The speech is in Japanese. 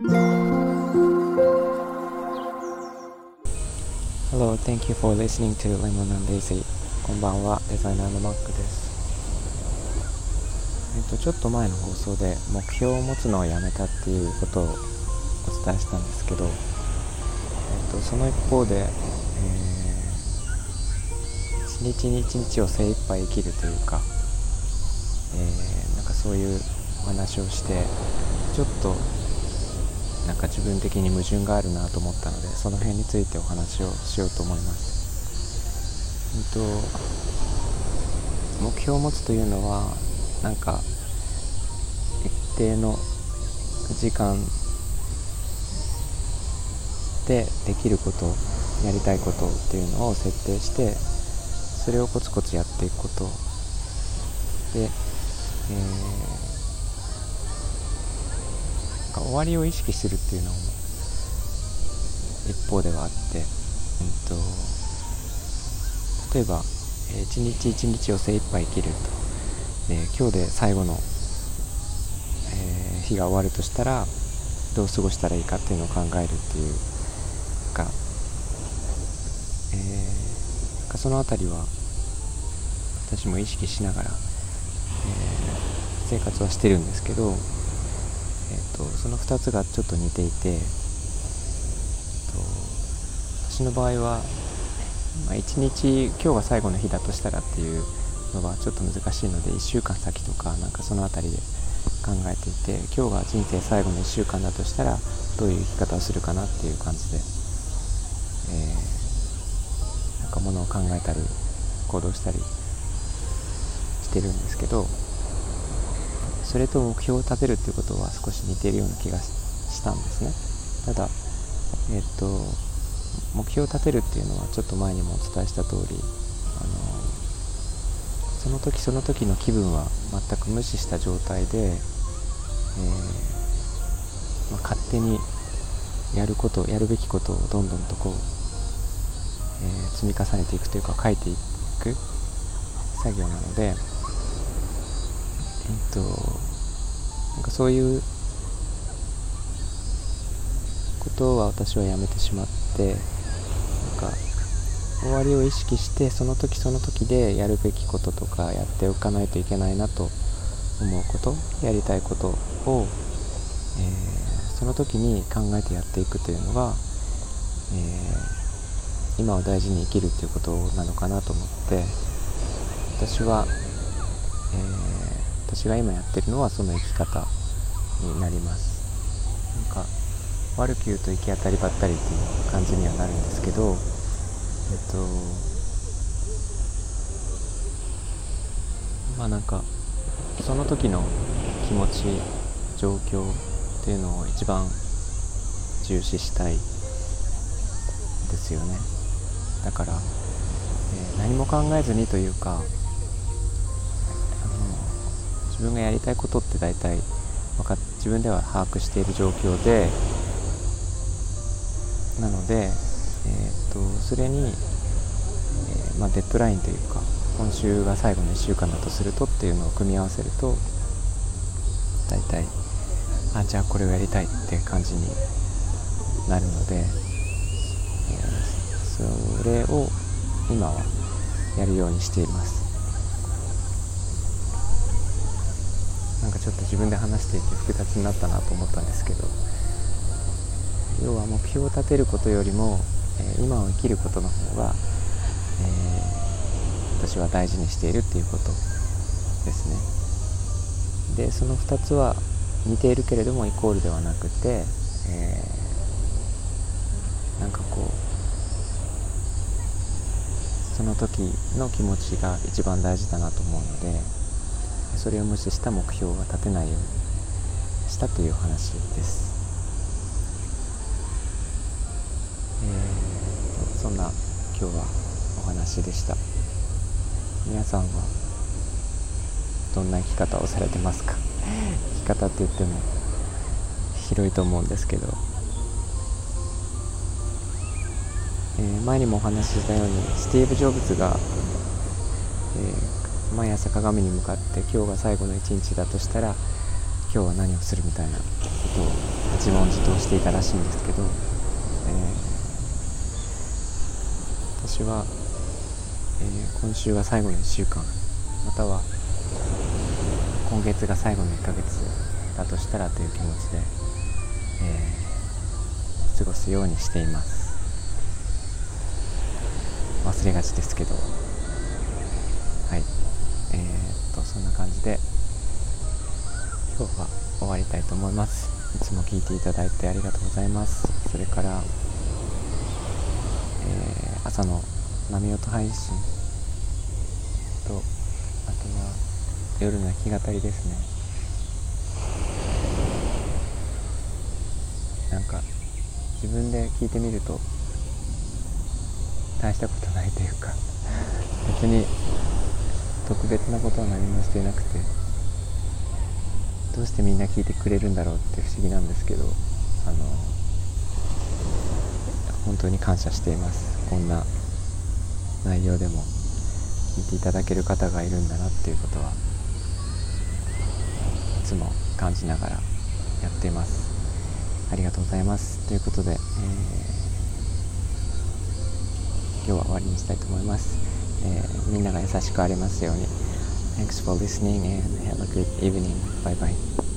Hello, thank you for listening to Lemon and Daisy. こんばんは、デザイナーのマックです。えっと、ちょっと前の放送で目標を持つのをやめたっていうことをお伝えしたんですけど、えっと、その一方で、えー、一日一日を精一杯生きるというか、えー、なんかそういうお話をしてちょっとなんか自分的に矛盾があるなと思ったのでその辺についてお話をしようと思います。えっと目標を持つというのはなんか一定の時間でできることやりたいことっていうのを設定してそれをコツコツやっていくことで、えー、終わりを意識するっていうのも一方ではあって、うんと、例えば、一日一日を精一杯生きると、え、今日で最後の、えー、日が終わるとしたらどう過ごしたらいいかっていうのを考えるっていうか、えー、その辺りは私も意識しながら、えー、生活はしてるんですけど、ーと、その2つがちょっと似ていて、えーと、私の場合は、まあ、1日今日が最後の日だとしたらっていうのはちょっと難しいので1週間先とかなんかその辺りで考えていて今日が人生最後の1週間だとしたらどういう生き方をするかなっていう感じで、えー、なんかものを考えたり行動したりしてるんですけどそれと目標を立てるっていうことは少し似ているような気がしたんですね。ただえっと目標を立てるっていうのはちょっと前にもお伝えした通りあのその時その時の気分は全く無視した状態で、えー、まあ、勝手にやることやるべきことをどんどんとこう、えー、積み重ねていくというか書いていく作業なのでえっとなんかそういうことは私はやめてしまってなんか終わりを意識してその時その時でやるべきこととかやっておかないといけないなと思うことやりたいことを、えー、その時に考えてやっていくというのが、えー、今を大事に生きるっていうことなのかなと思って私は、えー私が今やってるのはその生き方になります。なんか悪く言うと行き当たりばったりっていう感じにはなるんですけどえっとまあなんかその時の気持ち状況っていうのを一番重視したいですよね。だから、えー、何も考えずにというか自分がやりたいことって大体分か自分では把握している状況でなので、えーと、それに、えー、まあ、デッドラインというか今週が最後の1週間だとするとっていうのを組み合わせると大体あじゃあこれをやりたいって感じになるので、えー、それを今はやるようにしています。なんかちょっと自分で話していて複雑になったなと思ったんですけど要は目標を立てることよりも、えー、今を生きることの方が、えー、私は大事にしているっていうことですね。でその2つは似ているけれどもイコールではなくて、えー、なんかこうその時の気持ちが一番大事だなと思うのでそれを無視した目標は立てないようにしたという話です、えー、そんな今日はお話でした。皆さんはどんな生き方をされてますか？生き方って言っても広いと思うんですけど、えー、前にもお話ししたようにスティーブ・ジョブズが、えー毎朝鏡に向かって今日が最後の一日だとしたら今日は何をするみたいなことを自問自答していたらしいんですけど、えー、私は、えー、今週が最後の1週間または今月が最後の1ヶ月だとしたらという気持ちで、えー、過ごすようにしています。忘れがちですけど。はい。えー、っとそんな感じで今日は終わりたいと思います。いつも聞いていただいてありがとうございます。それから、えー、朝の波音配信とあとは夜の弾き語りですね。なんか自分で聞いてみると大したことないというか別に特別なことは何もしていなくてどうしてみんな聞いてくれるんだろうって不思議なんですけどあの本当に感謝しています。こんな内容でも聞いていただける方がいるんだなっていうことはいつも感じながらやっています。ありがとうございます。ということで、えー、今日は終わりにしたいと思います、えー、みんなが優しくありますように Thanks for listening and have a good evening. Bye bye.